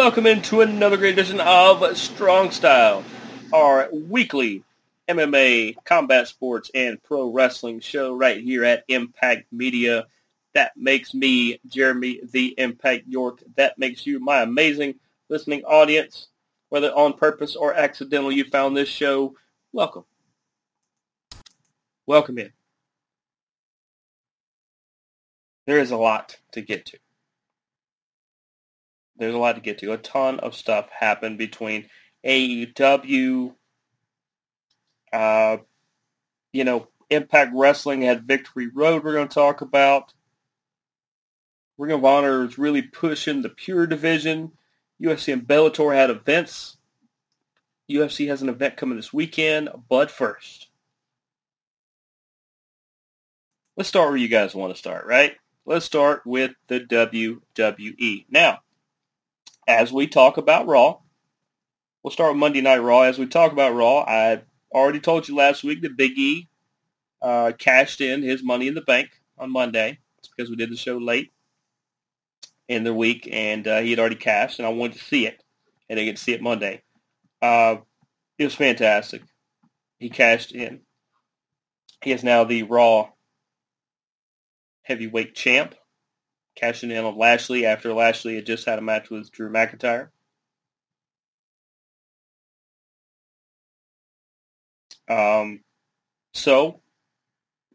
welcome into another great edition of Strong Style, our weekly MMA, combat sports, and pro wrestling show right here at Impact Media. That makes me Jeremy the Impact York. That makes you my amazing listening audience. Whether on purpose or accidental you found this show, welcome. Welcome in. There is a lot to get to there's a lot to get to. A ton of stuff happened between AEW, uh, you know, Impact Wrestling had Victory Road we're going to talk about. Ring of Honor is really pushing the pure division. UFC and Bellator had events. UFC has an event coming this weekend, but first, let's start where you guys want to start, right? Let's start with the WWE. Now, as we talk about Raw, we'll start with Monday Night Raw. As we talk about Raw, I already told you last week that Big E uh, cashed in his money in the bank on Monday. It's because we did the show late in the week, and uh, he had already cashed, and I wanted to see it, and I get to see it Monday. Uh, it was fantastic. He cashed in. He is now the Raw heavyweight champ cashing in on Lashley after Lashley had just had a match with Drew McIntyre. Um, so,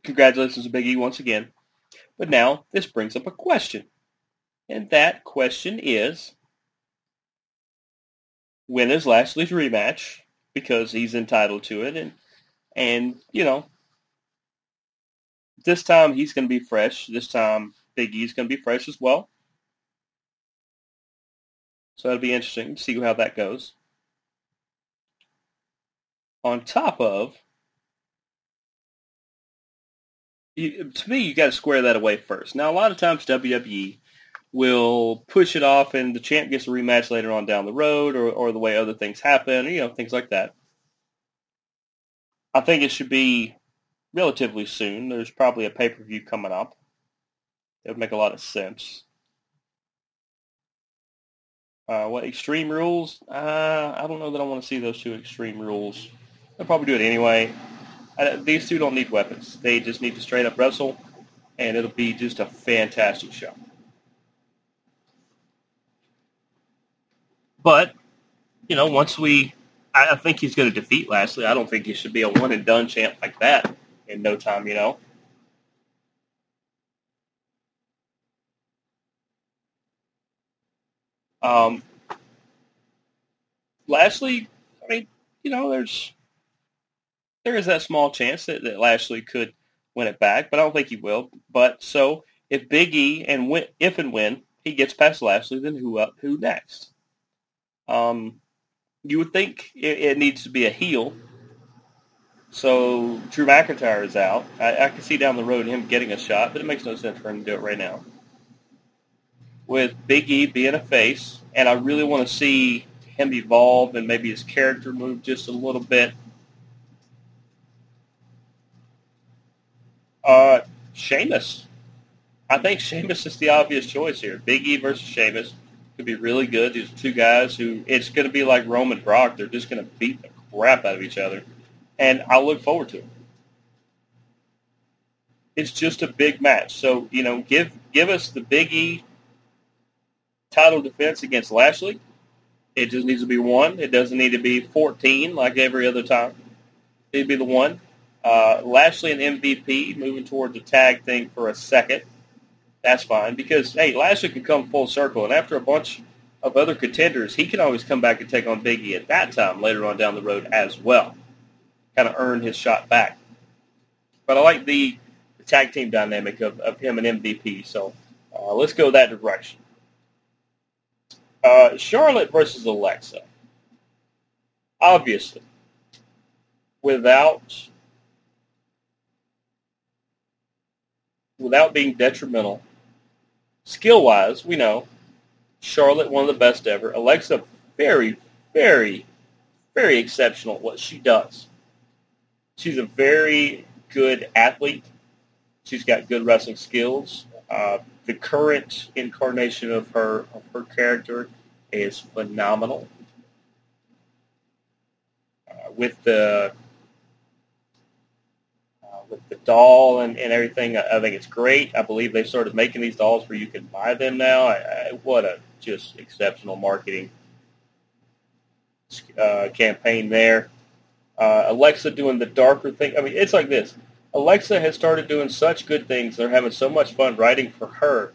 congratulations to Big E once again. But now this brings up a question. And that question is, when is Lashley's rematch? Because he's entitled to it. And, and you know, this time he's going to be fresh. This time Big E's going to be fresh as well. So that'll be interesting to see how that goes. On top of, you, to me, you got to square that away first. Now, a lot of times WWE will push it off and the champ gets a rematch later on down the road or, or the way other things happen, you know, things like that. I think it should be relatively soon. There's probably a pay-per-view coming up. It would make a lot of sense. Uh, what Extreme Rules? Uh, I don't know that I want to see those two Extreme Rules. They'll probably do it anyway. I, these two don't need weapons. They just need to straight up wrestle, and it'll be just a fantastic show. But, you know, once we, I, I think he's going to defeat Lashley. I don't think he should be a one and done champ like that in no time, you know. Um, Lashley, I mean, you know, there's there is that small chance that, that Lashley could win it back, but I don't think he will. But so if Big E and win, if and when he gets past Lashley, then who up? Who next? Um, you would think it, it needs to be a heel. So Drew McIntyre is out. I, I can see down the road him getting a shot, but it makes no sense for him to do it right now with Big E being a face, and I really want to see him evolve and maybe his character move just a little bit. Uh, Sheamus. I think Sheamus is the obvious choice here. Big E versus Sheamus could be really good. These two guys who it's going to be like Roman Brock. They're just going to beat the crap out of each other, and I look forward to it. It's just a big match. So you know, give give us the Big E title defense against Lashley. It just needs to be one. It doesn't need to be 14 like every other time. It'd be the one. Uh, Lashley and MVP moving towards the tag thing for a second. That's fine because, hey, Lashley can come full circle. And after a bunch of other contenders, he can always come back and take on Biggie at that time later on down the road as well. Kind of earn his shot back. But I like the, the tag team dynamic of, of him and MVP. So uh, let's go that direction. Uh, Charlotte versus Alexa. Obviously, without without being detrimental, skill wise, we know Charlotte one of the best ever. Alexa very, very, very exceptional at what she does. She's a very good athlete. She's got good wrestling skills. Uh, the current incarnation of her of her character is phenomenal. Uh, with the uh, with the doll and, and everything, I, I think it's great. I believe they started making these dolls where you can buy them now. I, I, what a just exceptional marketing uh, campaign there. Uh, Alexa doing the darker thing. I mean, it's like this. Alexa has started doing such good things. They're having so much fun writing for her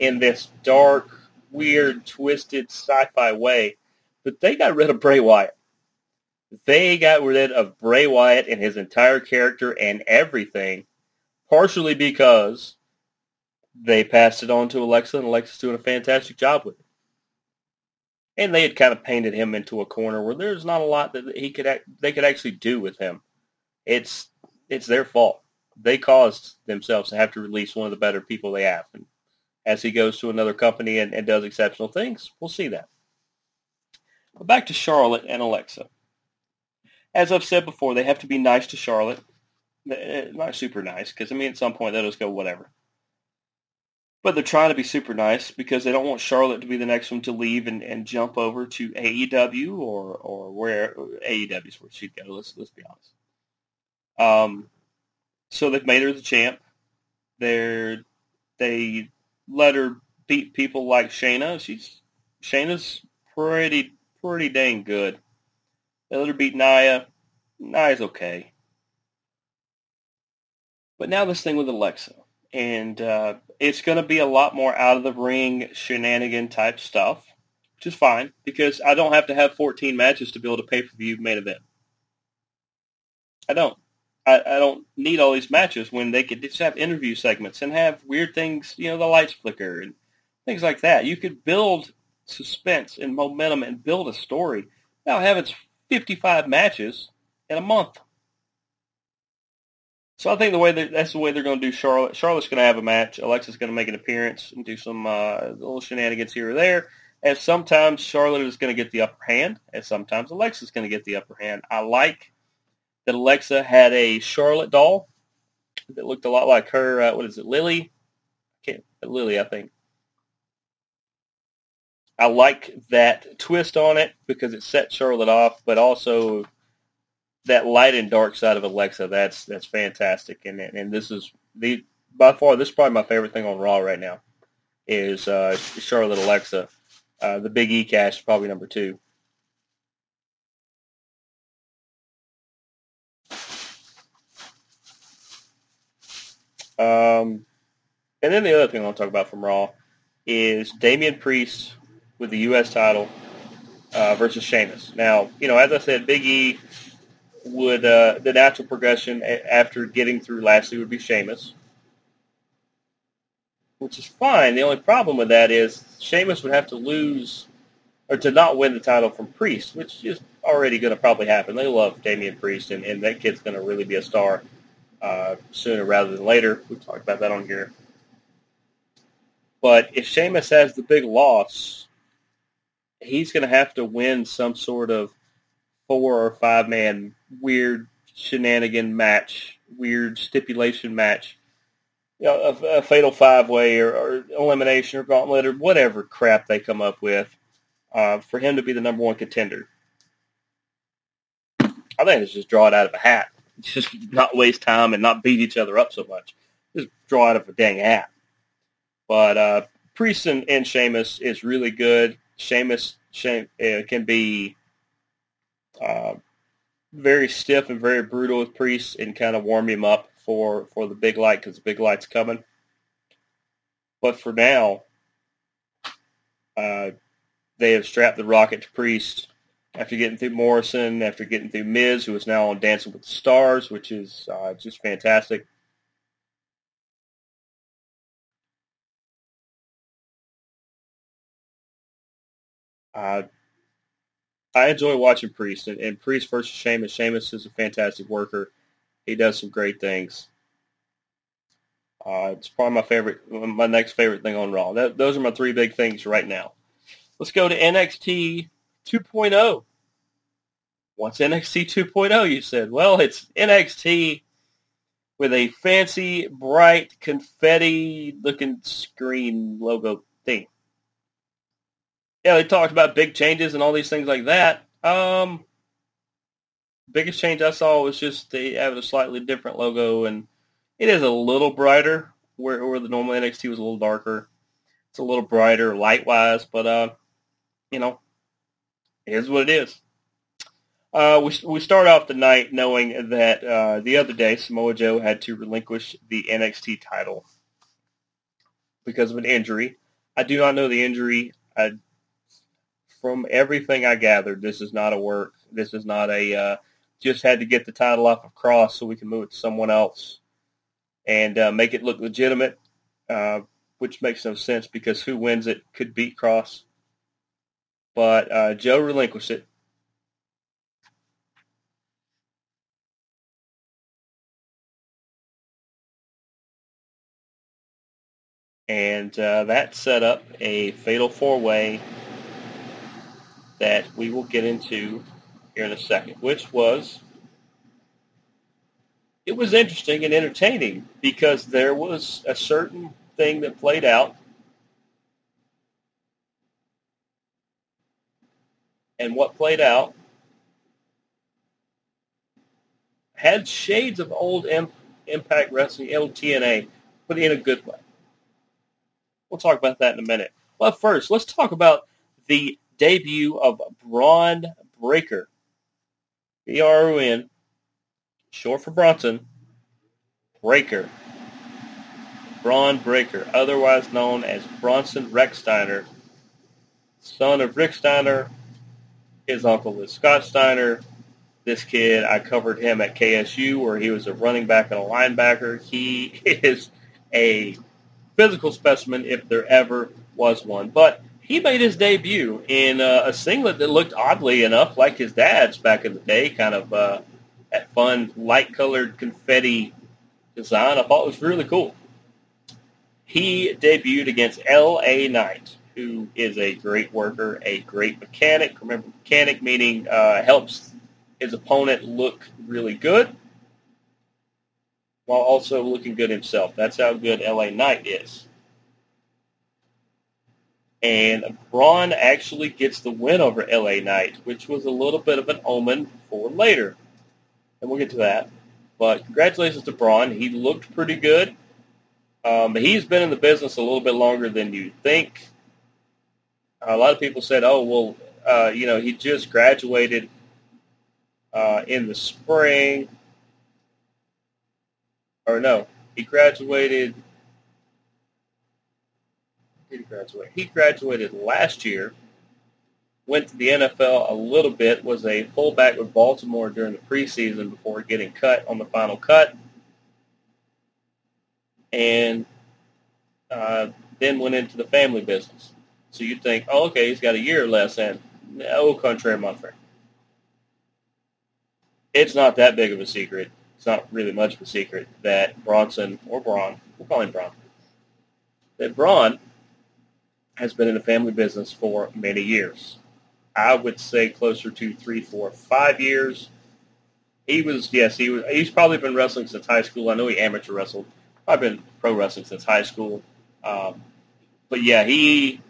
in this dark, weird, twisted sci-fi way. But they got rid of Bray Wyatt. They got rid of Bray Wyatt and his entire character and everything, partially because they passed it on to Alexa, and Alexa's doing a fantastic job with it. And they had kind of painted him into a corner where there's not a lot that he could they could actually do with him. It's it's their fault. They caused themselves to have to release one of the better people they have. And as he goes to another company and, and does exceptional things, we'll see that. But back to Charlotte and Alexa. As I've said before, they have to be nice to Charlotte. Eh, not super nice, because, I mean, at some point they'll just go whatever. But they're trying to be super nice because they don't want Charlotte to be the next one to leave and, and jump over to AEW or, or where AEW is where she'd go. Let's let's be honest. Um, so they've made her the champ. They're they let her beat people like Shayna. She's Shayna's pretty pretty dang good. They let her beat Nia. Nia's okay. But now this thing with Alexa. And uh, it's going to be a lot more out of the ring shenanigan type stuff, which is fine because I don't have to have 14 matches to build a pay-per-view main event. I don't. I, I don't need all these matches when they could just have interview segments and have weird things, you know, the lights flicker and things like that. You could build suspense and momentum and build a story. Now having 55 matches in a month. So I think the way that's the way they're going to do Charlotte. Charlotte's going to have a match. Alexa's going to make an appearance and do some uh, little shenanigans here or there. And sometimes Charlotte is going to get the upper hand, and sometimes Alexa's going to get the upper hand. I like that Alexa had a Charlotte doll that looked a lot like her. Uh, what is it, Lily? I can't, Lily, I think. I like that twist on it because it set Charlotte off, but also that light and dark side of Alexa. That's that's fantastic, and and this is the by far this is probably my favorite thing on Raw right now is uh, Charlotte Alexa. Uh, the Big E cash is probably number two. Um, and then the other thing I want to talk about from Raw is Damian Priest with the U.S. title uh, versus Sheamus. Now, you know, as I said, Big E would uh, the natural progression after getting through Lashley would be Sheamus, which is fine. The only problem with that is Sheamus would have to lose or to not win the title from Priest, which is already going to probably happen. They love Damian Priest, and, and that kid's going to really be a star uh, sooner rather than later. We talked about that on here. But if Sheamus has the big loss, he's going to have to win some sort of four or five man weird shenanigan match, weird stipulation match, you know, a, a fatal five way or, or, elimination or gauntlet or whatever crap they come up with uh, for him to be the number one contender. I think it's just draw it out of a hat. Just not waste time and not beat each other up so much. Just draw out of a dang app. But uh, Priest and, and Sheamus is really good. Sheamus She- uh, can be uh, very stiff and very brutal with Priest and kind of warm him up for, for the big light because the big light's coming. But for now, uh, they have strapped the rocket to Priest after getting through Morrison, after getting through Miz, who is now on Dancing with the Stars, which is uh, just fantastic. Uh, I enjoy watching Priest, and, and Priest versus Sheamus. Sheamus is a fantastic worker. He does some great things. Uh, it's probably my favorite, my next favorite thing on Raw. That, those are my three big things right now. Let's go to NXT 2.0. What's NXT 2.0? You said. Well, it's NXT with a fancy, bright, confetti-looking screen logo thing. Yeah, they talked about big changes and all these things like that. Um, biggest change I saw was just they have a slightly different logo, and it is a little brighter where, where the normal NXT was a little darker. It's a little brighter light-wise, but uh, you know, it is what it is. Uh, we, we start off the night knowing that uh, the other day Samoa Joe had to relinquish the NXT title because of an injury. I do not know the injury. I, from everything I gathered, this is not a work. This is not a uh, just had to get the title off of Kross so we can move it to someone else and uh, make it look legitimate, uh, which makes no sense because who wins it could beat Kross. But uh, Joe relinquished it and uh, that set up a fatal four-way that we will get into here in a second, which was it was interesting and entertaining because there was a certain thing that played out and what played out had shades of old Impact Wrestling, old TNA, but in a good way. We'll talk about that in a minute. But first, let's talk about the debut of Bron Breakker. B-R-O-N, short for Bronson, Breakker. Bron Breakker, otherwise known as Bronson Rechsteiner, son of Rick Steiner. His uncle is Scott Steiner. This kid, I covered him at KSU where he was a running back and a linebacker. He is a physical specimen if there ever was one. But he made his debut in uh, a singlet that looked oddly enough like his dad's back in the day, kind of uh, that fun light-colored confetti design. I thought was really cool. He debuted against L.A. Knight, who is a great worker, a great mechanic. Remember, mechanic meaning uh, helps his opponent look really good while also looking good himself. That's how good LA Knight is. And Bron actually gets the win over LA Knight, which was a little bit of an omen for later. And we'll get to that. But congratulations to Bron. He looked pretty good. Um, he's been in the business a little bit longer than you think. A lot of people said, oh, well, uh, you know, he just graduated uh, in the spring or no, he graduated. Did he graduate? He graduated last year. Went to the NFL a little bit. Was a fullback with Baltimore during the preseason before getting cut on the final cut, and uh, then went into the family business. So you think, oh, okay, he's got a year less, and no, contrary, friend. It's not that big of a secret it's not really much of a secret that Bronson, or Bron, we'll call him Bron, that Bron has been in the family business for many years. I would say closer to three, four, five years. He was, yes, he was. He's probably been wrestling since high school. I know he amateur wrestled. I've been pro wrestling since high school. Um, but yeah, he,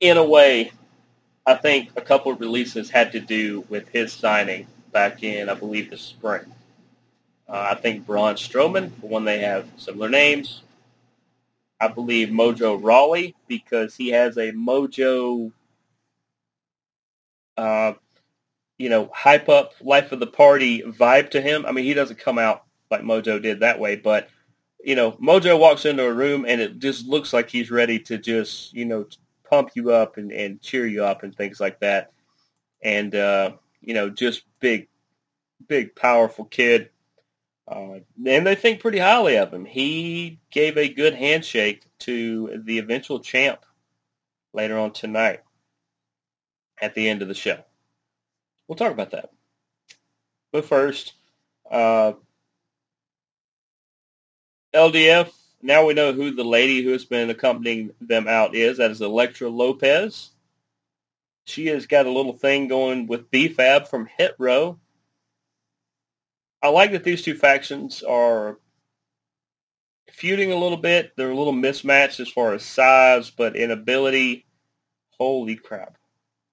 in a way, I think a couple of releases had to do with his signing back in, I believe, the spring. Uh, I think Braun Strowman, for one, they have similar names. I believe Mojo Rawley because he has a Mojo, uh, you know, hype up life of the party vibe to him. I mean, he doesn't come out like Mojo did that way, but you know, Mojo walks into a room and it just looks like he's ready to just, you know, pump you up and, and cheer you up and things like that. And, uh, you know, just big, big, powerful kid. Uh, and they think pretty highly of him. He gave a good handshake to the eventual champ later on tonight at the end of the show. We'll talk about that. But first, uh, LDF, now we know who the lady who has been accompanying them out is. That is Elektra Lopez. She has got a little thing going with BFAB from Hit Row. I like that these two factions are feuding a little bit. They're a little mismatched as far as size, but in ability, holy crap,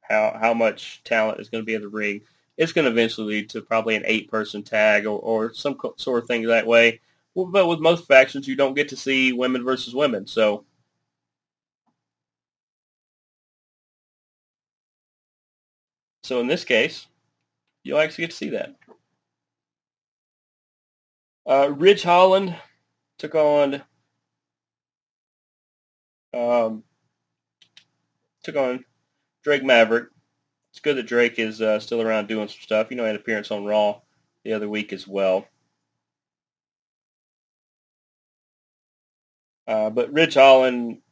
how how much talent is going to be in the ring. It's going to eventually lead to probably an eight-person tag or, or some sort of thing that way. But with most factions, you don't get to see women versus women. So So in this case, you'll actually get to see that. Uh, Ridge Holland took on um, took on Drake Maverick. It's good that Drake is uh, still around doing some stuff. You know, he had an appearance on Raw the other week as well. Uh, but Ridge Holland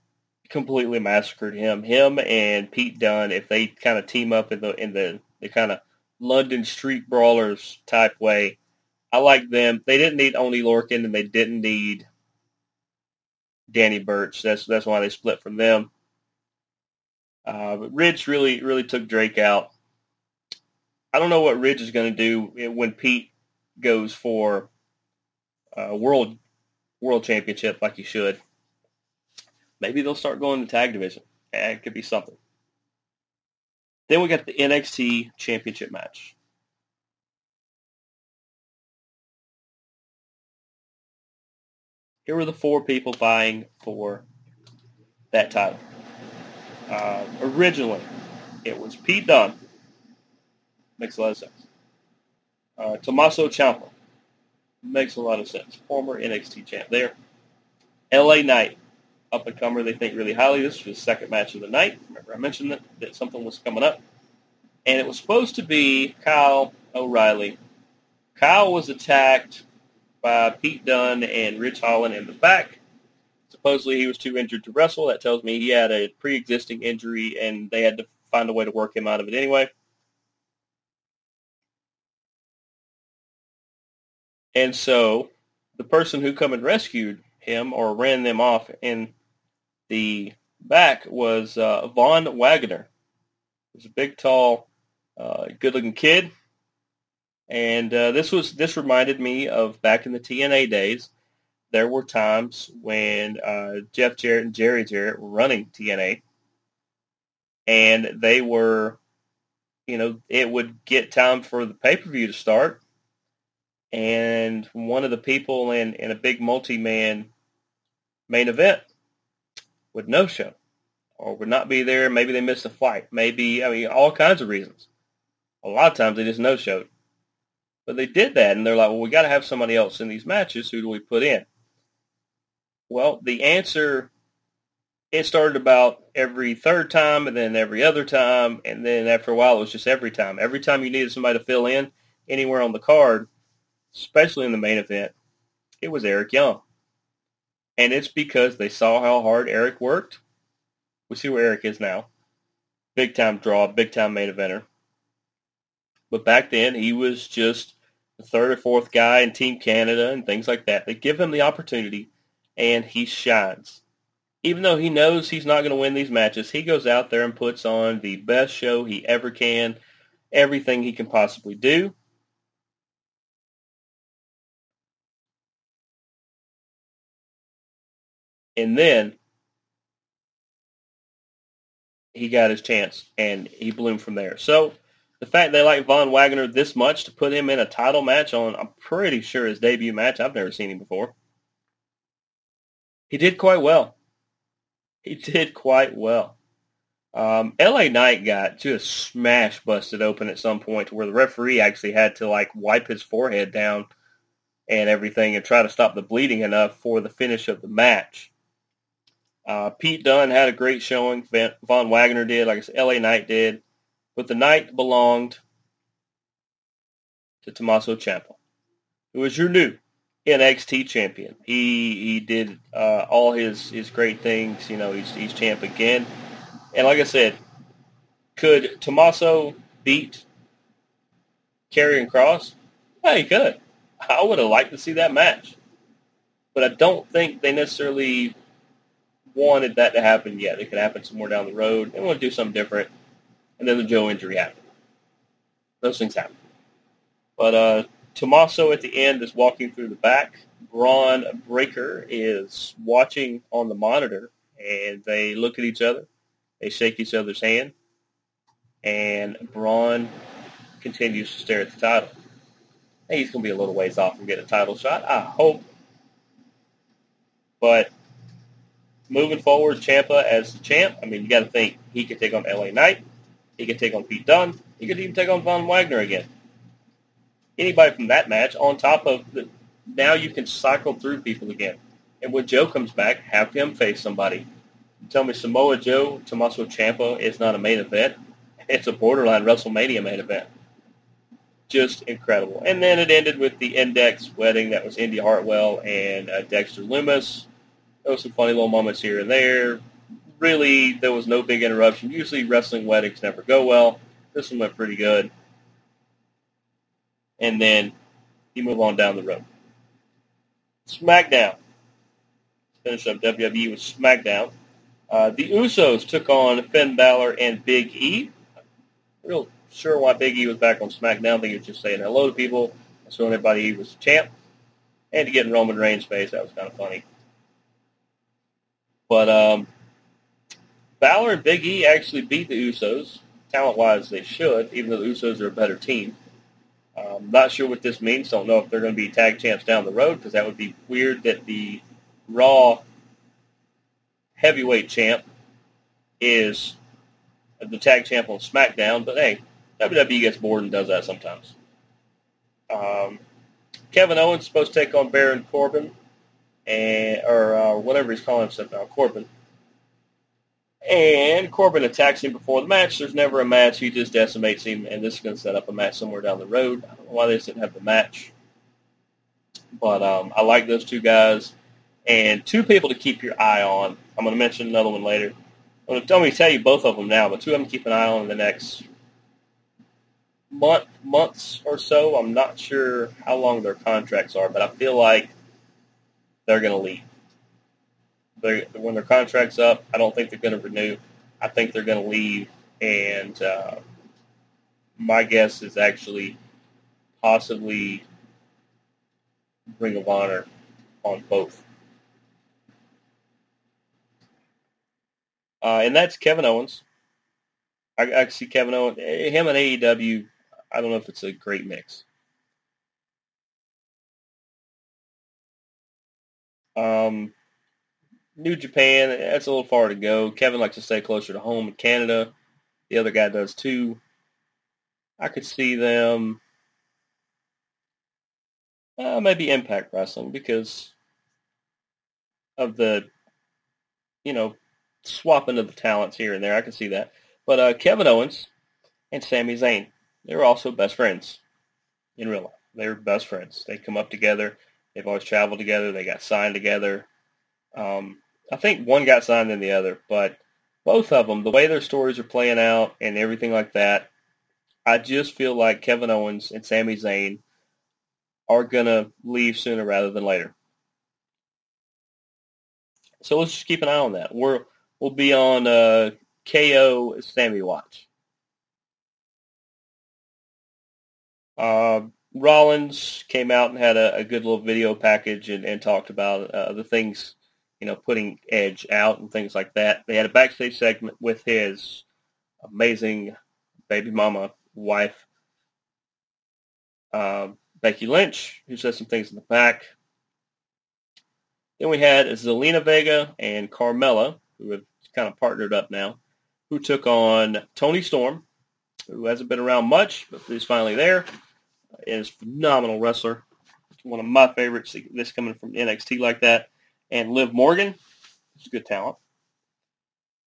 completely massacred him. Him and Pete Dunne, if they kind of team up in the in the the kind of London street brawlers type way, I like them. They didn't need Oney Lorcan, and they didn't need Danny Burch. That's that's why they split from them. Uh, but Ridge really really took Drake out. I don't know what Ridge is going to do when Pete goes for uh, world world championship like he should. Maybe they'll start going to tag division. Eh, it could be something. Then we got the NXT championship match. Here were the four people vying for that title. Uh, originally, it was Pete Dunne. Makes a lot of sense. Uh, Tommaso Ciampa. Makes a lot of sense. Former NXT champ there. LA Knight up and comer they think really highly. This was the second match of the night. Remember I mentioned that, that something was coming up. And it was supposed to be Kyle O'Reilly. Kyle was attacked by Pete Dunne and Ridge Holland in the back. Supposedly he was too injured to wrestle. That tells me he had a pre-existing injury and they had to find a way to work him out of it anyway. And so the person who come and rescued him or ran them off in the back was uh, Von Wagner. He was a big, tall, uh, good-looking kid, and uh, this was this reminded me of back in the TNA days. There were times when uh, Jeff Jarrett and Jerry Jarrett were running TNA, and they were, you know, it would get time for the pay-per-view to start, and one of the people in in a big multi-man main event would no show or would not be there. Maybe they missed a flight. Maybe, I mean, all kinds of reasons. A lot of times they just no showed. But they did that, and they're like, well, we got to have somebody else in these matches. Who do we put in? Well, the answer, it started about every third time and then every other time. And then after a while, it was just every time. Every time you needed somebody to fill in anywhere on the card, especially in the main event, it was Eric Young. And it's because they saw how hard Eric worked. We see where Eric is now. Big time draw, big time main eventer. But back then, he was just the third or fourth guy in Team Canada and things like that. They give him the opportunity, and he shines. Even though he knows he's not going to win these matches, he goes out there and puts on the best show he ever can, everything he can possibly do. And then he got his chance and he bloomed from there. So the fact they like Von Wagner this much to put him in a title match on, I'm pretty sure his debut match, I've never seen him before. He did quite well. He did quite well. Um, LA Knight got just smash busted open at some point to where the referee actually had to like wipe his forehead down and everything and try to stop the bleeding enough for the finish of the match. Uh, Pete Dunne had a great showing. Von Wagner did, like I said, LA Knight did. But the night belonged to Tommaso Ciampa, who is your new NXT champion. He he did uh, all his, his great things. You know, he's he's champ again. And like I said, could Tommaso beat Karrion Kross? Yeah, he could. I would have liked to see that match. But I don't think they necessarily wanted that to happen yet. It could happen somewhere down the road. They want to do something different. And then the Joe injury happened. Those things happen. But uh, Tommaso at the end is walking through the back. Bron Breakker is watching on the monitor, and they look at each other. They shake each other's hand, and Bron continues to stare at the title. Hey, he's going to be a little ways off from getting a title shot, I hope. But moving forward, Ciampa as the champ, I mean, you got to think he could take on LA Knight. He could take on Pete Dunne. He could even take on Von Wagner again. Anybody from that match on top of the, now you can cycle through people again. And when Joe comes back, have him face somebody. tell me Samoa Joe, Tommaso Ciampa is not a main event. It's a borderline WrestleMania main event. Just incredible. And then it ended with the Index wedding. That was Indi Hartwell and uh, Dexter Lumis. There was some funny little moments here and there really, there was no big interruption. Usually wrestling weddings never go well. This one went pretty good. And then you move on down the road. SmackDown. Finish up WWE with SmackDown. Uh, the Usos took on Finn Balor and Big E. Real sure why Big E was back on SmackDown. I think he was just saying hello to people, showing everybody he was champ, and to get in Roman Reigns' face. That was kind of funny. But um, Balor and Big E actually beat the Usos. Talent-wise, they should, even though the Usos are a better team. Um, not sure what this means. Don't know if they're going to be tag champs down the road because that would be weird that the Raw heavyweight champ is the tag champ on SmackDown. But hey, WWE gets bored and does that sometimes. Um, Kevin Owens supposed to take on Baron Corbin, and or uh, whatever he's calling himself now, Corbin. And Corbin attacks him before the match. There's never a match. He just decimates him, and this is going to set up a match somewhere down the road. I don't know why they didn't have the match. But um, I like those two guys. And two people to keep your eye on. I'm going to mention another one later. I'm going to, going to tell you both of them now, but two of them keep an eye on in the next month, months or so. I'm not sure how long their contracts are, but I feel like they're going to leave. They, when their contract's up, I don't think they're going to renew. I think they're going to leave, and uh, my guess is actually possibly Ring of Honor on both. Uh, and that's Kevin Owens. I, I see Kevin Owens, him and AEW. I don't know if it's a great mix. Um, New Japan, that's a little far to go. Kevin likes to stay closer to home in Canada. The other guy does too. I could see them uh, maybe Impact Wrestling because of the, you know, swapping of the talents here and there. I can see that. But uh, Kevin Owens and Sami Zayn, they're also best friends in real life. They're best friends. They come up together. They've always traveled together. They got signed together. Um, I think one got signed than the other, but both of them, the way their stories are playing out and everything like that, I just feel like Kevin Owens and Sami Zayn are going to leave sooner rather than later. So let's just keep an eye on that. We're, we'll be on uh, KO Sami Watch. Uh, Rollins came out and had a, a, good little video package and, and talked about uh, the things you know, putting Edge out and things like that. They had a backstage segment with his amazing baby mama wife, uh, Becky Lynch, who said some things in the back. Then we had Zelina Vega and Carmella, who have kind of partnered up now, who took on Toni Storm, who hasn't been around much, but who's finally there. Is phenomenal wrestler. One of my favorites. This coming from NXT like that and Liv Morgan. A good talent.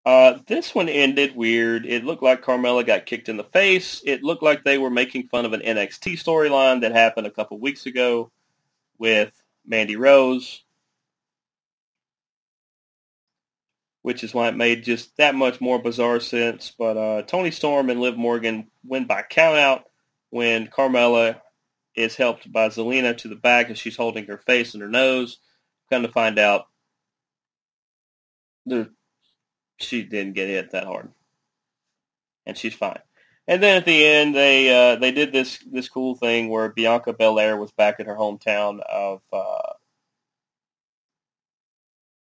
Uh, this one ended weird. It looked like Carmella got kicked in the face. It looked like they were making fun of an NXT storyline that happened a couple weeks ago with Mandy Rose, which is why it made just that much more bizarre sense. But uh, Toni Storm and Liv Morgan win by countout when Carmella is helped by Zelina to the back as she's holding her face and her nose. Come to find out, the she didn't get hit that hard, and she's fine. And then at the end, they uh, they did this this cool thing where Bianca Belair was back in her hometown of uh,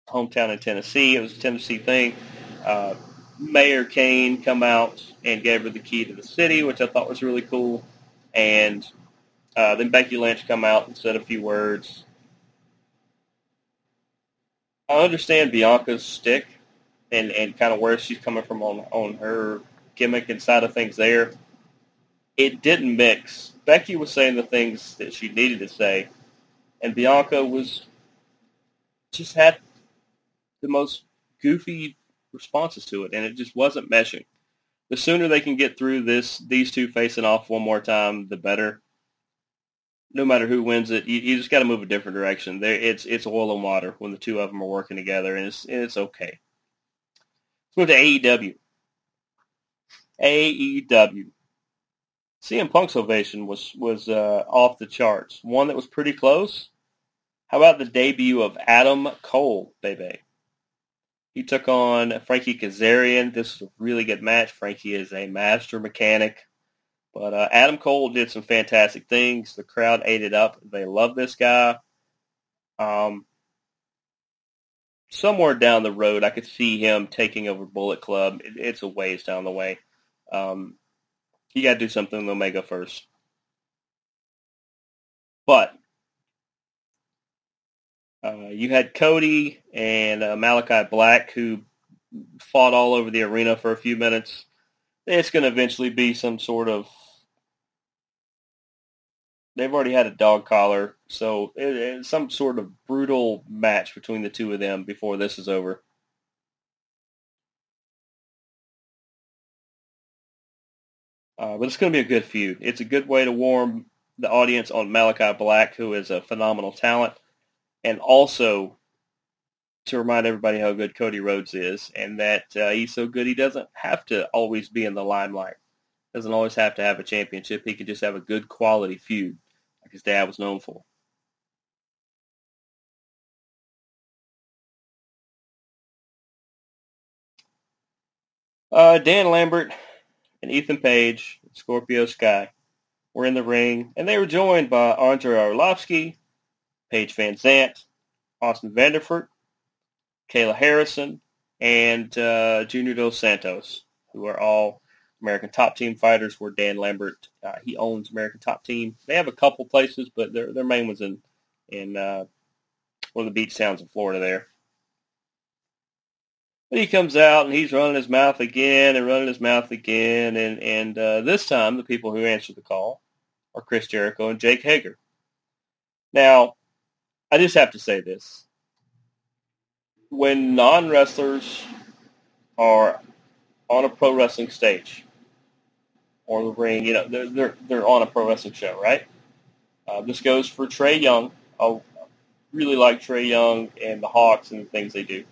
hometown in Tennessee. It was a Tennessee thing. Uh, Mayor Kane come out and gave her the key to the city, which I thought was really cool. And uh, then Becky Lynch come out and said a few words. I understand Bianca's stick and, and kind of where she's coming from on on her gimmick and side of things there. It didn't mix. Becky was saying the things that she needed to say, and Bianca was just had the most goofy responses to it, and it just wasn't meshing. The sooner they can get through this, these two facing off one more time, the better. No matter who wins it, you, you just got to move a different direction. There, it's it's oil and water when the two of them are working together, and it's and it's okay. Let's move to AEW. AEW. CM Punk's ovation was was uh, off the charts. One that was pretty close. How about the debut of Adam Cole, baby? He took on Frankie Kazarian. This was a really good match. Frankie is a master mechanic. But uh, Adam Cole did some fantastic things. The crowd ate it up. They love this guy. Um, somewhere down the road, I could see him taking over Bullet Club. It, it's a ways down the way. Um, you got to do something with Omega first. But uh, you had Cody and uh, Malachi Black who fought all over the arena for a few minutes. It's going to eventually be some sort of. They've already had a dog collar, so it, it's some sort of brutal match between the two of them before this is over. Uh, but it's going to be a good feud. It's a good way to warm the audience on Malachi Black, who is a phenomenal talent and also to remind everybody how good Cody Rhodes is and that uh, he's so good he doesn't have to always be in the limelight. Doesn't always have to have a championship. He can just have a good quality feud like his dad was known for. Uh, Dan Lambert and Ethan Page, Scorpio Sky, were in the ring, and they were joined by Andrei Arlovski, Paige VanZant, Austin Vanderford, Kayla Harrison, and uh, Junior Dos Santos, who are all American Top Team fighters. Where Dan Lambert uh, he owns American Top Team. They have a couple places, but their their main was in in uh, one of the beach towns in Florida. There. But he comes out and he's running his mouth again and running his mouth again, and and uh, this time the people who answer the call are Chris Jericho and Jake Hager. Now, I just have to say this. When non-wrestlers are on a pro wrestling stage or the ring, you know, they're, they're, they're on a pro wrestling show, right? Uh, this goes for Trae Young. I really like Trae Young and the Hawks and the things they do.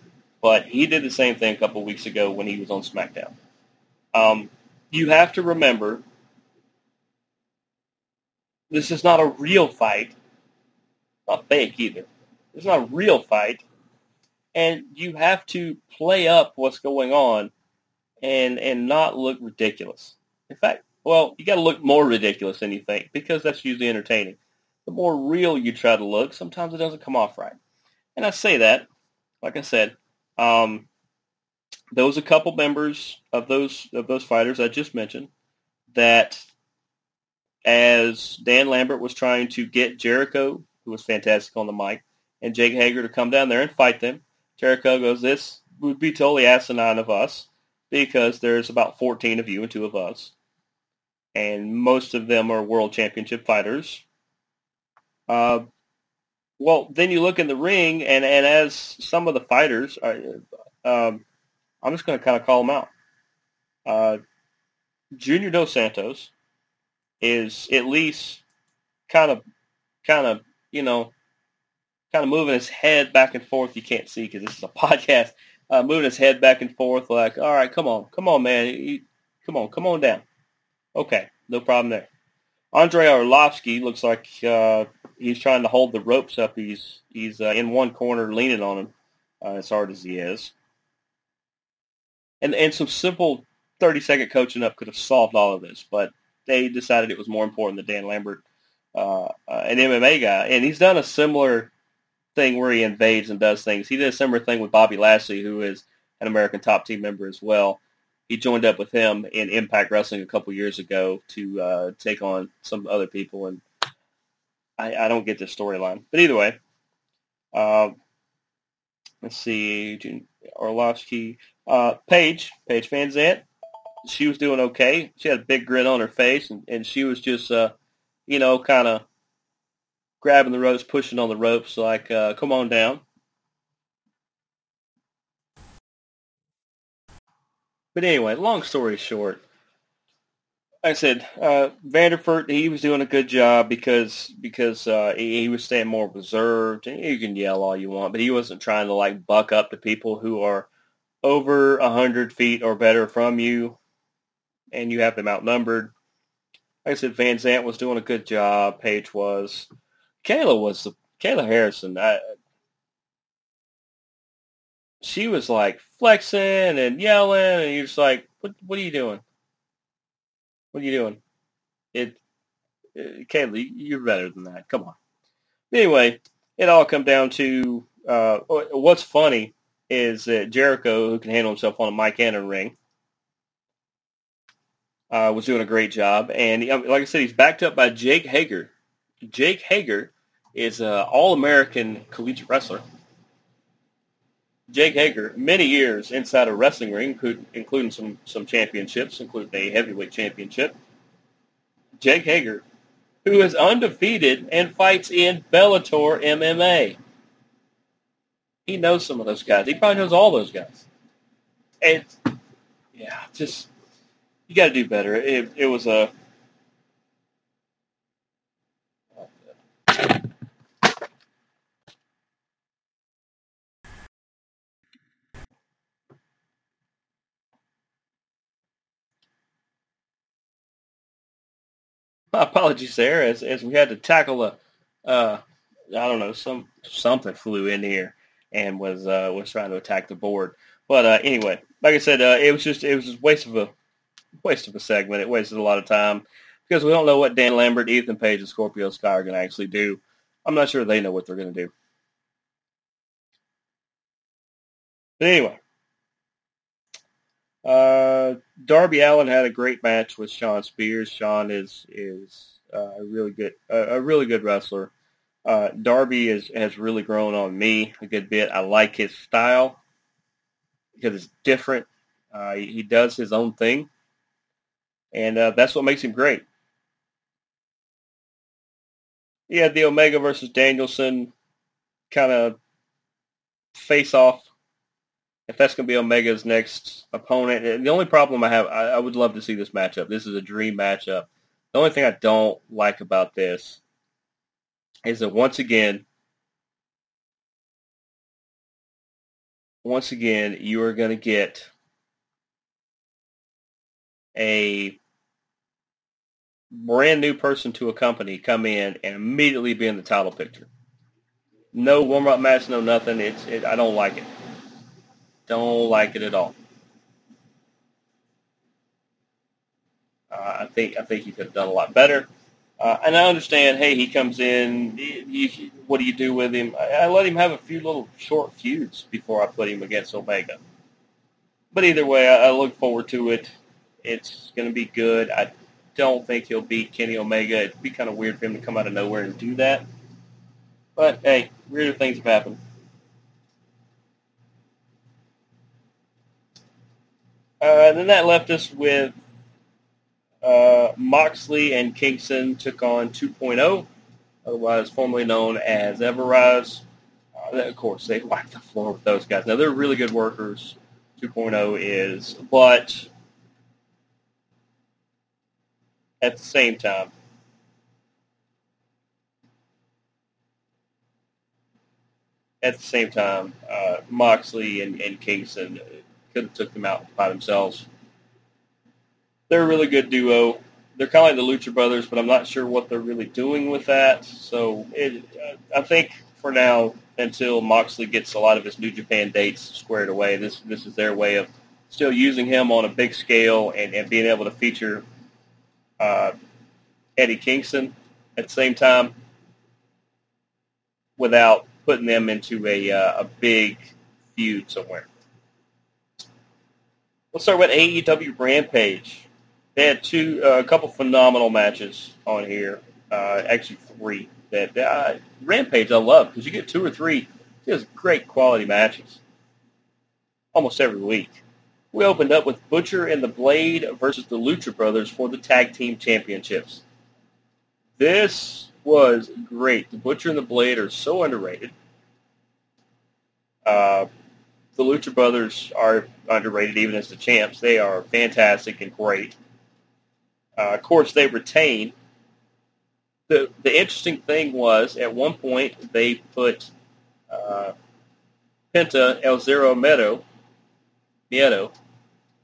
But he did the same thing a couple weeks ago when he was on SmackDown. Um, you have to remember this is not a real fight not fake either. It's not a real fight. And you have to play up what's going on and and not look ridiculous. In fact, well, you got to look more ridiculous than you think because that's usually entertaining. The more real you try to look, sometimes it doesn't come off right. And I say that, like I said, um, there was a couple members of those of those fighters I just mentioned that, as Dan Lambert was trying to get Jericho who was fantastic on the mic, and Jake Hager to come down there and fight them. Jericho goes, this would be totally asinine of us because there's about 14 of you and two of us. And most of them are world championship fighters. Uh, well, then you look in the ring, and, and as some of the fighters, are, um, I'm just going to kind of call them out. Uh, Junior Dos Santos is at least kind of kind of you know, kind of moving his head back and forth. You can't see because this is a podcast. Uh, moving his head back and forth like, all right, come on, come on, man. You, come on, come on down. Okay, no problem there. Andrei Arlovski looks like uh, he's trying to hold the ropes up. He's he's uh, in one corner leaning on him uh, as hard as he is. And and some simple 30 second coaching up could have solved all of this, but they decided it was more important that Dan Lambert, uh, an MMA guy, and he's done a similar thing where he invades and does things. He did a similar thing with Bobby Lashley, who is an American Top Team member as well. He joined up with him in Impact Wrestling a couple years ago to uh, take on some other people, and I, I don't get this storyline. But either way, uh, let's see, Arlovski, uh, Paige, Paige VanZant, she was doing okay. She had a big grin on her face, and, and she was just, uh, you know, kind of grabbing the ropes, pushing on the ropes, like, uh, come on down. But anyway, long story short, I said, uh, Vanderford, he was doing a good job because because uh, he, he was staying more reserved. You can yell all you want, but he wasn't trying to like buck up to people who are over a hundred feet or better from you, and you have them outnumbered. Like I said, Van Zant was doing a good job. Paige was. Kayla was the Kayla Harrison. I, she was like flexing and yelling, and you're just like, "What? What are you doing? What are you doing?" It, it Kayla, you're better than that. Come on. Anyway, it all come down to uh, what's funny is that Jericho, who can handle himself on a mic and a ring, uh, was doing a great job. And like I said, he's backed up by Jake Hager. Jake Hager is an all-American collegiate wrestler. Jake Hager, many years inside a wrestling ring, including some, some championships, including a heavyweight championship. Jake Hager, who is undefeated and fights in Bellator MMA. He knows some of those guys. He probably knows all those guys. And yeah, just you got to do better. It, it was a My apologies there, as as we had to tackle a, uh, I don't know, some something flew in here and was uh, was trying to attack the board. But uh, anyway, like I said, uh, it was just it was just waste of a waste of a segment. It wasted a lot of time because we don't know what Dan Lambert, Ethan Page, and Scorpio Sky are going to actually do. I'm not sure they know what they're going to do. But anyway, uh, Darby Allin had a great match with Shawn Spears. Sean is is uh, a really good a really good wrestler. Uh, Darby is, has really grown on me a good bit. I like his style because it's different. Uh, he, he, does his own thing, and uh, that's what makes him great. Had the Omega versus Danielson kind of face off if that's going to be Omega's next opponent. And the only problem I have, I, I, would love to see this matchup. This is a dream matchup. The only thing I don't like about this is that once again, once again, you are going to get a brand new person to a company come in and immediately be in the title picture. No warm up match, no nothing. It's it, I don't like it. Don't like it at all. Uh, I think I think he could have done a lot better. Uh, and I understand. Hey, he comes in. You, what do you do with him? I, I let him have a few little short feuds before I put him against Omega. But either way, I, I look forward to it. It's going to be good. I don't think he'll beat Kenny Omega. It'd be kind of weird for him to come out of nowhere and do that. But hey, weirder things have happened. Uh, then that left us with uh, Moxley and Kingston took on 2.0, otherwise formerly known as Ever-Rise. Uh, of course, they wiped the floor with those guys. Now, they're really good workers. 2.0 is, but at the same time, at the same time, uh, Moxley and, and Kingston could have took them out by themselves. They're a really good duo. They're kind of like the Lucha Brothers, but I'm not sure what they're really doing with that. So it, uh, I think for now, until Moxley gets a lot of his New Japan dates squared away, this this is their way of still using him on a big scale and, and being able to feature uh, Eddie Kingston at the same time without putting them into a, uh, a big feud somewhere. Let's start with AEW Rampage. They had two, uh, a couple phenomenal matches on here. Uh, actually, three. That uh, Rampage I love because you get two or three just great quality matches almost every week. We opened up with Butcher and the Blade versus the Lucha Brothers for the Tag Team Championships. This was great. The Butcher and the Blade are so underrated. Uh, the Lucha Brothers are underrated even as the champs. They are fantastic and great. Uh, of course, they retain. The, the interesting thing was at one point they put uh, Penta El Zero Meadow, Miedo,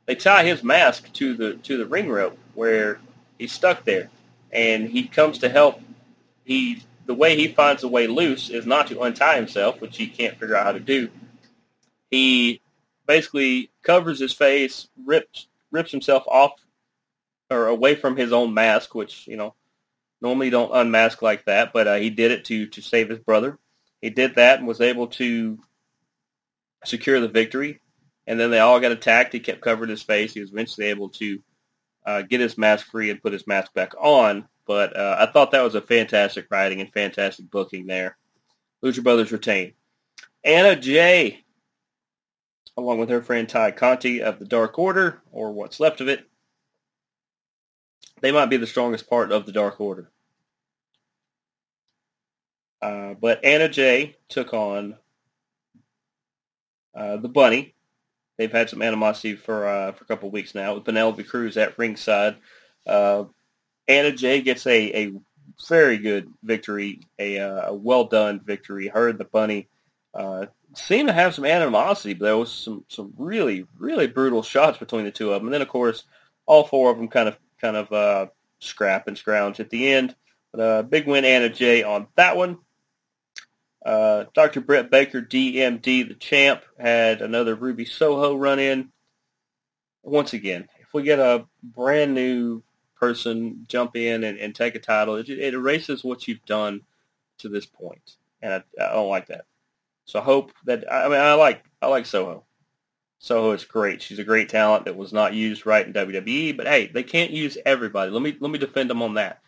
they tie his mask to the to the ring rope where he's stuck there, and he comes to help. He the way he finds a way loose is not to untie himself, which he can't figure out how to do. He basically covers his face, rips rips himself off or away from his own mask, which you know normally don't unmask like that, but uh, he did it to to save his brother. He did that and was able to secure the victory and then they all got attacked. He kept covering his face. He was eventually able to uh, get his mask free and put his mask back on. But uh, I thought that was a fantastic writing and fantastic booking there. Lucha Brothers retain. Anna Jay, along with her friend Tay Conti of the Dark Order, or what's left of it, they might be the strongest part of the Dark Order. Uh, but Anna Jay took on uh, the Bunny, they've had some animosity for uh, for a couple weeks now with Penelope Cruz at ringside. Uh, Anna Jay gets a, a very good victory, a, uh, a well done victory. Her and the bunny uh, seemed to have some animosity, but there was some some really really brutal shots between the two of them. And then of course all four of them kind of kind of uh, scrap and scrounge at the end. But uh, big win Anna Jay on that one. Uh, Dr. Britt Baker, DMD, the champ, had another Ruby Soho run in. Once again, if we get a brand new person jump in and, and take a title, it, it, erases what you've done to this point, and I, I don't like that. So I hope that I mean I like I like Soho. Soho is great. She's a great talent that was not used right in WWE, but hey, they can't use everybody. Let me let me defend them on that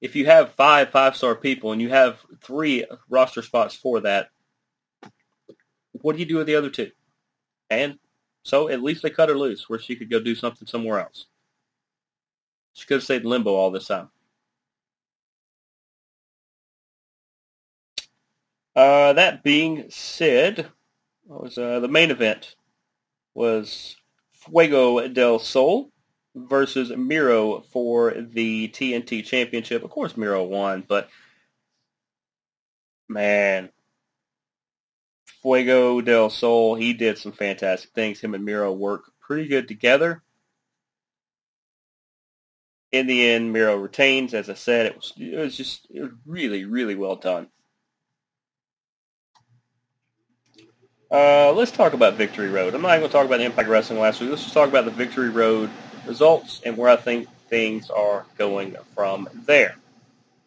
if you have five five star people and you have three roster spots for that, what do you do with the other two? And so at least they cut her loose where she could go do something somewhere else. She could have stayed in limbo all this time. Uh, that being said, was uh, the main event was Fuego del Sol versus Miro for the TNT Championship. Of course, Miro won, but man, Fuego del Sol, he did some fantastic things. Him and Miro work pretty good together. In the end, Miro retains. As I said, it was it was just it was really really well done. Uh, let's talk about Victory Road. I'm not even going to talk about Impact Wrestling last week. Let's just talk about the Victory Road results and where I think things are going from there.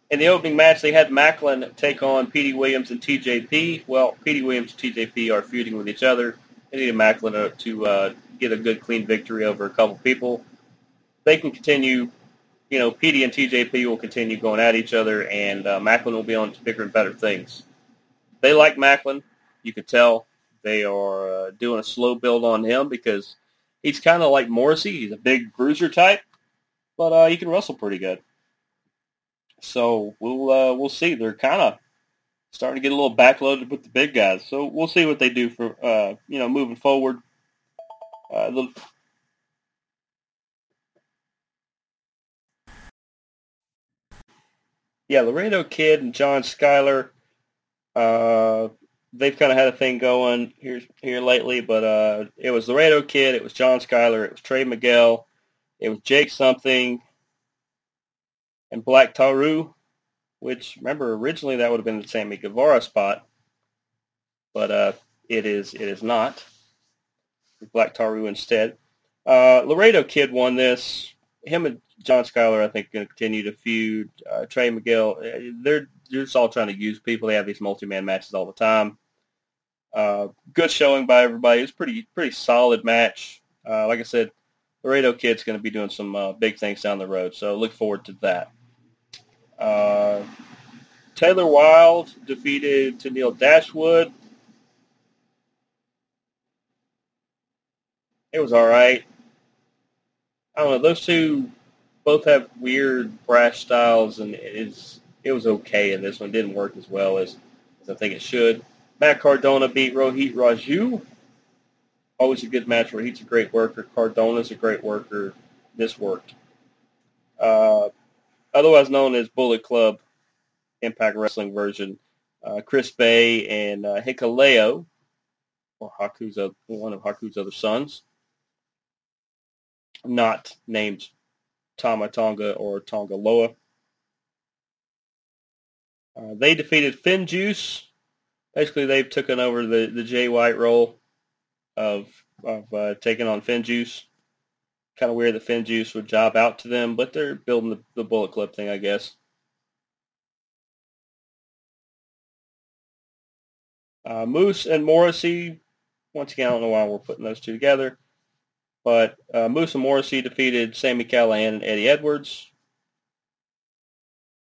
In the opening match, they had Maclin take on Petey Williams and TJP. Well, Petey Williams and TJP are feuding with each other. They needed Maclin to, to uh, get a good, clean victory over a couple people. They can continue, you know, Petey and TJP will continue going at each other, and uh, Maclin will be on to bigger and better things. They like Maclin. You can tell they are uh, doing a slow build on him because – he's kind of like Morrissey. He's a big bruiser type, but uh, he can wrestle pretty good. So we'll uh, we'll see. They're kind of starting to get a little backloaded with the big guys. So we'll see what they do for uh, you know moving forward. Uh, the, yeah, Laredo Kid and John Skyler. Uh, they've kind of had a thing going here here lately, but uh, it was Laredo Kid, it was John Skyler, it was Trey Miguel, it was Jake something, and Black Taurus, which remember originally that would have been the Sammy Guevara spot, but uh, it is it is not. Black Taurus instead. Uh, Laredo Kid won this. Him and John Skyler, I think, going to continue to feud. Uh, Trey Miguel, uh, they're, just all trying to use people. They have these multi-man matches all the time. Uh, good showing by everybody. It was pretty pretty solid match. Uh, like I said, Laredo Kid's going to be doing some uh, big things down the road, so look forward to that. Uh, Taylor Wilde defeated Tennille Dashwood. It was all right. I don't know. Those two both have weird brash styles, and it is it was okay. And this one didn't work as well as, as I think it should. Matt Cardona beat Rohit Raju. Always a good match. Rohit's a great worker. Cardona's a great worker. This worked. Uh, otherwise known as Bullet Club Impact Wrestling version, uh, Chris Bey and uh, Hikuleo, or Haku's one of Haku's other sons, not named Tama Tonga or Tonga Loa. Uh, they defeated FinJuice. Basically, they've taken over the, the Jay White role of of uh, taking on FinJuice. Kind of weird that FinJuice would job out to them, but they're building the, the Bullet Club thing, I guess. Uh, Moose and Morrissey, once again, I don't know why we're putting those two together. But uh, Moose and Morrissey defeated Sami Callihan and Eddie Edwards.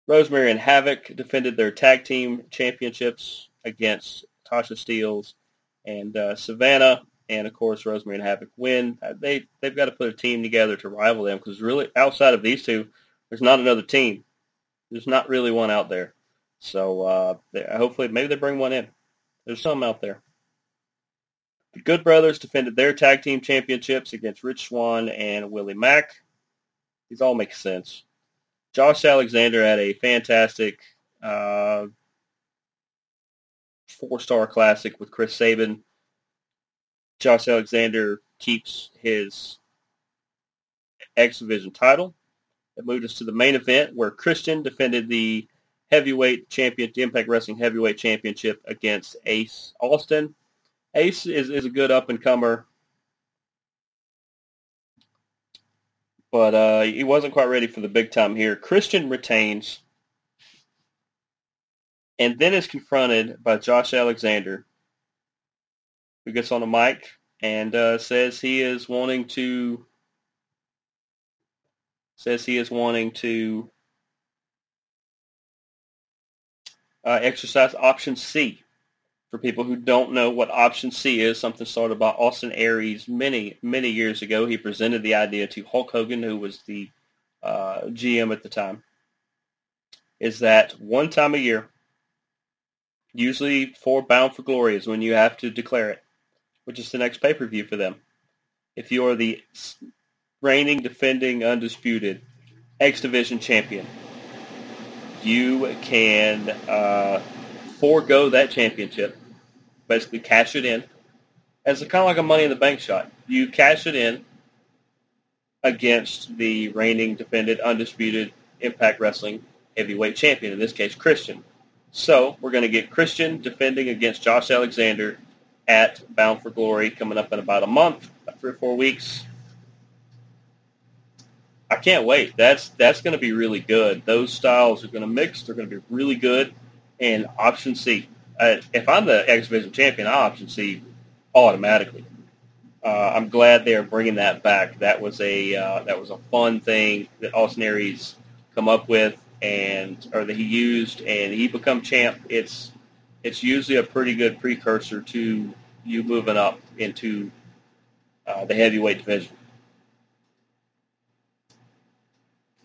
Rosemary and Havoc defended their tag team championships against Tasha Steelz and uh, Savannah. And of course, Rosemary and Havoc win. Uh, they they've got to put a team together to rival them because really, outside of these two, there's not another team. There's not really one out there. So uh, hopefully, maybe they bring one in. There's some out there. The Good Brothers defended their tag team championships against Rich Swann and Willie Mack. These all make sense. Josh Alexander had a fantastic uh, four-star classic with Chris Sabin. Josh Alexander keeps his X Division title. It moved us to the main event where Christian defended the heavyweight champion, Impact Wrestling Heavyweight Championship against Ace Austin. Ace is, is a good up and comer, but uh, he wasn't quite ready for the big time here. Christian retains, and then is confronted by Josh Alexander, who gets on the mic and uh, says he is wanting to says he is wanting to uh, exercise option C for people who don't know what option C is, something started by Austin Aries many, many years ago. He presented the idea to Hulk Hogan, who was the uh, GM at the time, is that one time a year, usually for Bound for Glory is when you have to declare it, which is the next pay-per-view for them. If you are the reigning, defending, undisputed X Division champion, you can uh, forego that championship, basically cash it in, It's kind of like a Money in the Bank shot. You cash it in against the reigning, defended, undisputed Impact Wrestling heavyweight champion, in this case, Christian. So we're going to get Christian defending against Josh Alexander at Bound for Glory coming up in about a month, about three or four weeks. I can't wait. That's that's going to be really good. Those styles are going to mix. They're going to be really good and option C. Uh, if I'm the X Division champion, I option C automatically. Uh, I'm glad they're bringing that back. That was a uh, that was a fun thing that Austin Aries come up with, and or that he used, and he become champ. It's it's usually a pretty good precursor to you moving up into uh, the heavyweight division.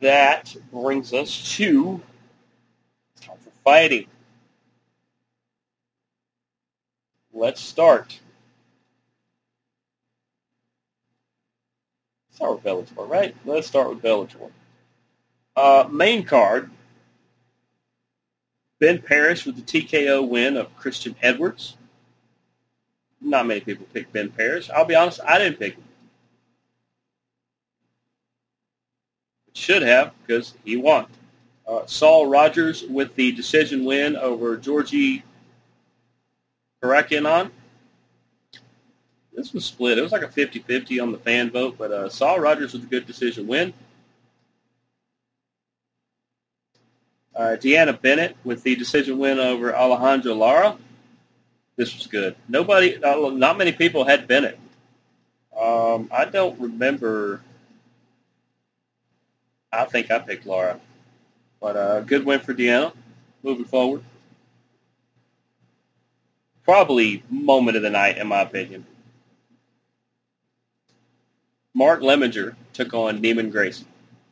That brings us to fighting. Let's start. Start with Bellator, right? Let's start with Bellator. Uh, main card. Ben Parrish with the TKO win of Christian Edwards. Not many people picked Ben Parrish. I'll be honest, I didn't pick him. Should have, because he won. Uh, Saul Rogers with the decision win over Georgie Karakhanyan. this was split. It was like a 50-50 on the fan vote, but uh, saw Rogers with a good decision win. Uh, Deanna Bennett with the decision win over Alejandra Lara. This was good. Nobody, not many people had Bennett. Um, I don't remember. I think I picked Lara, but a uh, good win for Deanna. Moving forward, probably moment of the night in my opinion. Mark Lemminger took on Neiman Gracie.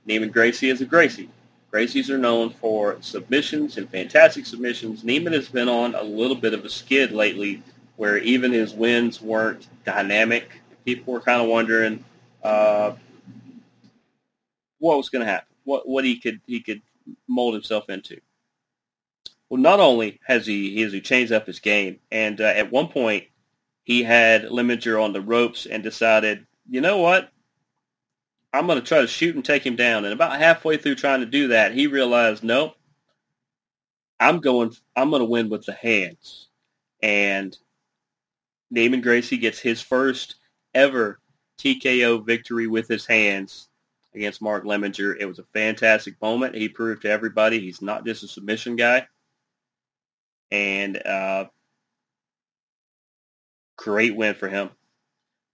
Neiman Gracie is a Gracie. Gracies are known for submissions and fantastic submissions. Neiman has been on a little bit of a skid lately where even his wins weren't dynamic people were kind of wondering uh, what was going to happen, what what he could he could mold himself into. Well, not only has he has he changed up his game, and uh, at one point he had Lemminger on the ropes and decided, you know what, I'm going to try to shoot and take him down. And about halfway through trying to do that, he realized, nope, I'm going, I'm going to win with the hands. And Neiman Gracie gets his first ever TKO victory with his hands against Mark Lemminger. It was a fantastic moment. He proved to everybody he's not just a submission guy. And uh, great win for him.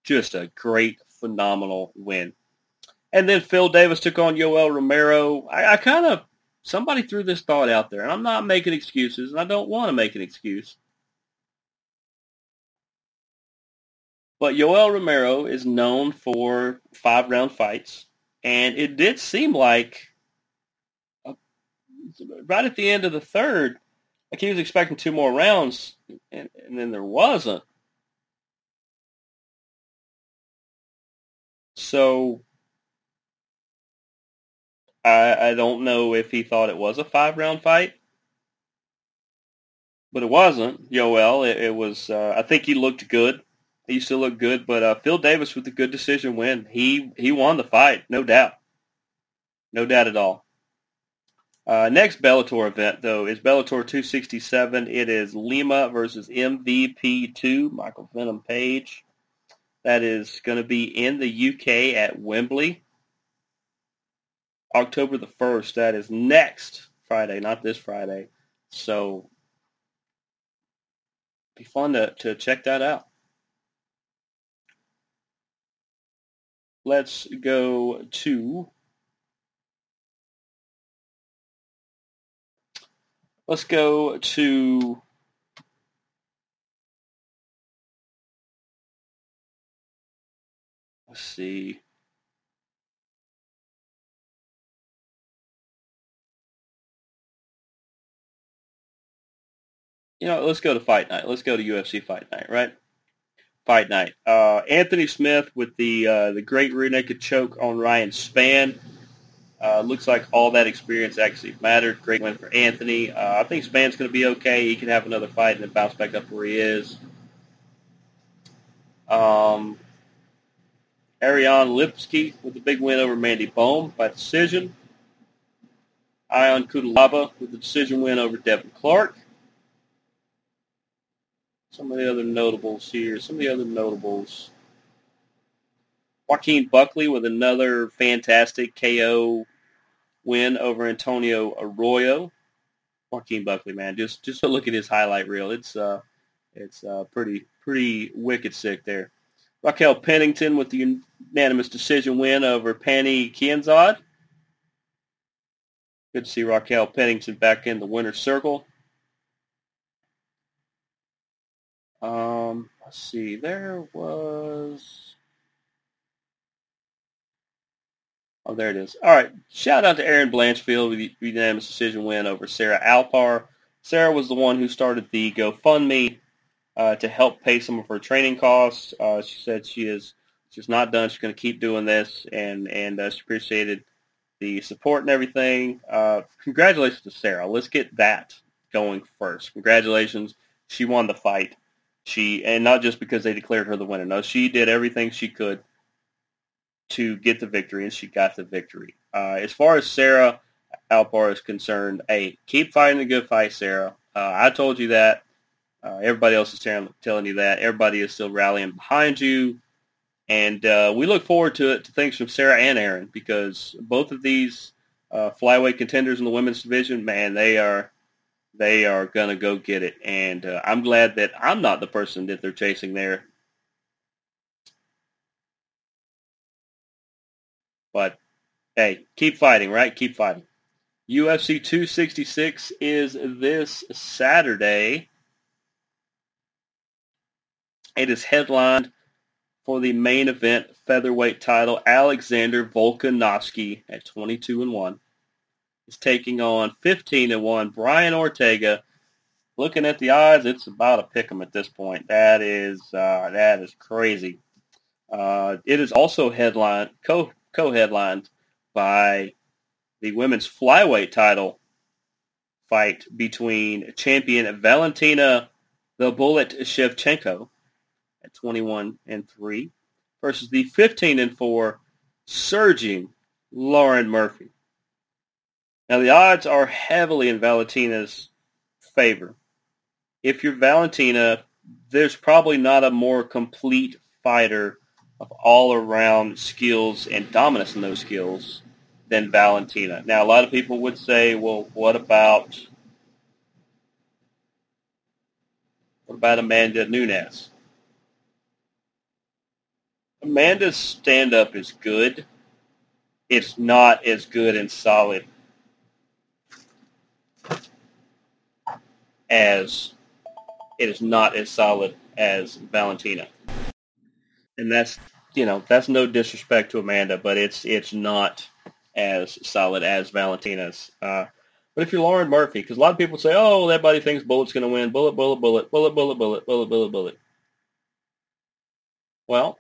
Just a great, phenomenal win. And then Phil Davis took on Yoel Romero. I, I kind of, somebody threw this thought out there, and I'm not making excuses, and I don't want to make an excuse. But Yoel Romero is known for five round fights, and it did seem like uh, right at the end of the third, like he was expecting two more rounds, and, and then there wasn't. So I, I don't know if he thought it was a five round fight, but it wasn't. Yoel, it, it was. Uh, I think he looked good. He still looked good, but uh, Phil Davis with a good decision win. He he won the fight, no doubt, no doubt at all. Uh, next Bellator event though is Bellator 267. It is Lima versus MVP2 Michael Venom Page. That is going to be in the UK at Wembley. October the 1st. That is next Friday, not this Friday. So be fun to, to check that out. let's go to let's go to let's see you know, let's go to fight night. Let's go to UFC fight night, right? fight night. Uh, Anthony Smith with the uh, the great rear naked choke on Ryan Spann. Uh, looks like all that experience actually mattered. Great win for Anthony. Uh, I think Spann's going to be okay. He can have another fight and then bounce back up where he is. Um, Ariane Lipski with a big win over Mandy Bohm by decision. Ion Cutelaba with the decision win over Devin Clark some of the other notables here. Some of the other notables. Joaquin Buckley with another fantastic KO win over Antonio Arroyo. Joaquin Buckley, man, just just look at his highlight reel. It's uh, it's uh, pretty pretty wicked sick there. Raquel Pennington with the unanimous decision win over Pannie Kianzad. Good to see Raquel Pennington back in the winner's circle. Um, let's see. There was. Oh, there it is. All right. Shout out to Erin Blanchfield with the unanimous decision win over Sarah Alpar. Sarah was the one who started the GoFundMe uh, to help pay some of her training costs. Uh, she said she is she's not done. She's going to keep doing this, and and uh, she appreciated the support and everything. Uh, congratulations to Sarah. Let's get that going first. Congratulations. She won the fight. She and not just because they declared her the winner. No, she did everything she could to get the victory, and she got the victory. Uh, as far as Sarah Alpar is concerned, hey, keep fighting the good fight, Sarah. Uh, I told you that Uh, everybody else is telling, telling you that. Everybody is still rallying behind you. And uh, we look forward to it, to things from Sarah and Erin, because both of these uh, flyweight contenders in the women's division, man, they are they are gonna go get it. And uh, I'm glad that I'm not the person that they're chasing there. But hey, keep fighting, right? Keep fighting. UFC 266 is this Saturday. It is headlined for the main event featherweight title. Alexander Volkanovski at 22 and 1 is taking on 15 and 1 Brian Ortega. Looking at the odds, it's about a pick 'em at this point. That is uh, that is crazy. Uh, it is also headlined co co-headlined by the women's flyweight title fight between champion Valentina the Bullet Shevchenko at 21 and 3 versus the 15 and 4 surging Lauren Murphy. Now the odds are heavily in Valentina's favor. If you're Valentina, there's probably not a more complete fighter of all around skills and dominance in those skills than Valentina. Now, a lot of people would say, well, what about what about Amanda Nunes? Amanda's stand-up is good. It's not as good and solid as it is not as solid as Valentina and that's you know that's no disrespect to Amanda, but it's it's not as solid as Valentina's. Uh, but if you're Lauren Murphy, because a lot of people say, oh, that everybody thinks Bullet's going to win. Bullet, bullet, bullet, bullet, bullet, bullet, bullet, bullet, bullet. Well,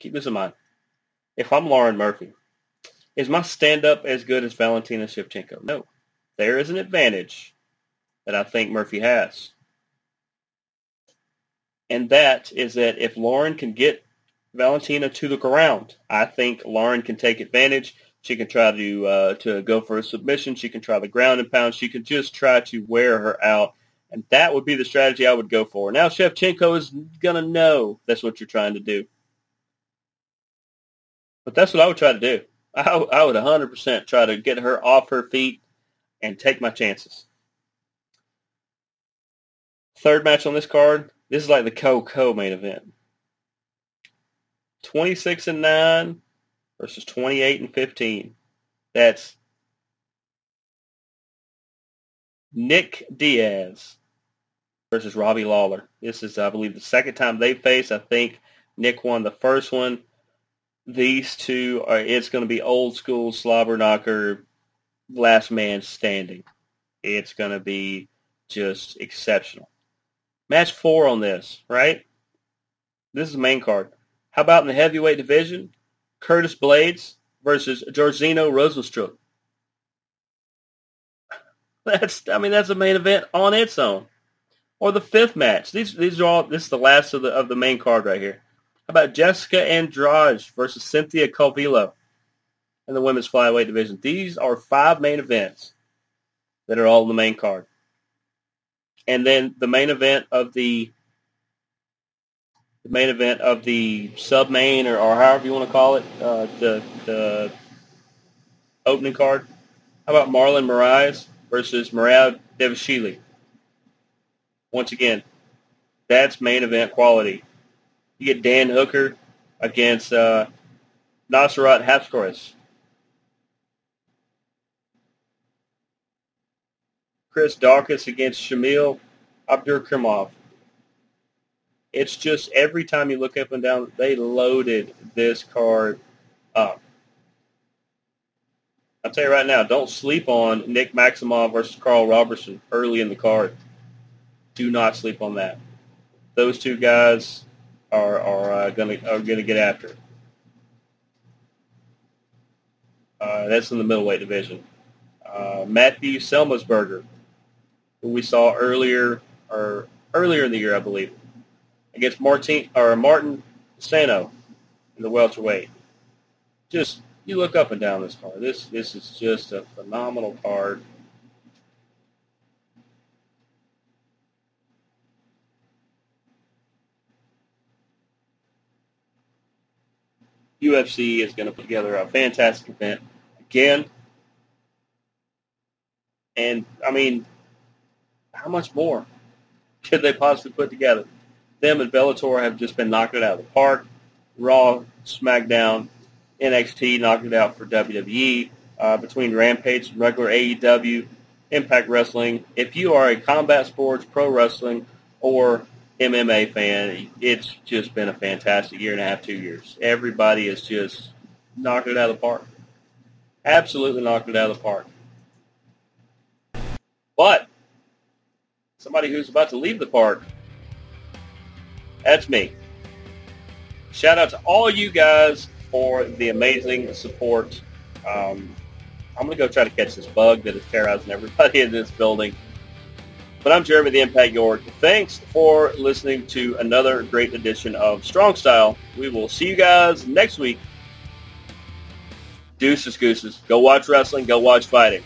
keep this in mind. If I'm Lauren Murphy, is my stand-up as good as Valentina Shevchenko? No. There is an advantage that I think Murphy has and that is that if Lauren can get Valentina to the ground, I think Lauren can take advantage. She can try to uh, to go for a submission. She can try the ground and pound. She can just try to wear her out, and that would be the strategy I would go for. Now Shevchenko is gonna know that's what you're trying to do, but that's what I would try to do. I, I would 100% try to get her off her feet and take my chances. Third match on this card, this is like the co-co main event. 26 and 9 versus 28 and 15. That's Nick Diaz versus Robbie Lawler. This is, I believe, the second time they face. I think Nick won the first one. These two are, it's going to be old school slobber knocker, last man standing. It's going to be just exceptional. Match four on this, right? This is the main card. How about in the heavyweight division? Curtis Blaydes versus Jairzinho Rozenstruik. That's I mean that's a main event on its own. Or the fifth match. These these are all this is the last of the of the main card right here. How about Jessica Andrade versus Cynthia Calvillo in the women's flyweight division? These are five main events that are all in the main card and then the main event of the the main event of the sub main or, or however you want to call it, uh, the the opening card. How about Marlon Moraes versus Merab Dvalishvili? Once again, that's main event quality. You get Dan Hooker against uh, Nasrat Haqparast. Chris Daukaus against Shamil Abdurakhimov. It's just every time you look up and down, they loaded this card up. I'll tell you right now, don't sleep on Nick Maximov versus Karl Roberson early in the card. Do not sleep on that. Those two guys are are uh, gonna are gonna get after it. Uh, that's in the middleweight division. Uh, Matthew Semelsberger who we saw earlier or earlier in the year, I believe, against Martin or Martin Sano in the welterweight. Just you look up and down this card. This this is just a phenomenal card. UFC is going to put together a fantastic event again. And I mean, how much more could they possibly put together? Them and Bellator have just been knocking it out of the park. Raw, SmackDown, NXT knocked it out for WWE. Uh, between Rampage and regular AEW, Impact Wrestling. If you are a combat sports, pro wrestling, or MMA fan, it's just been a fantastic year and a half, two years. Everybody has just knocked it out of the park. Absolutely knocked it out of the park. But somebody who's about to leave the park, that's me. Shout out to all you guys for the amazing support. Um, I'm going to go try to catch this bug that is terrorizing everybody in this building. But I'm Jeremy the Impact York. Thanks for listening to another great edition of Strong Style. We will see you guys next week. Deuces, gooses. Go watch wrestling. Go watch fighting.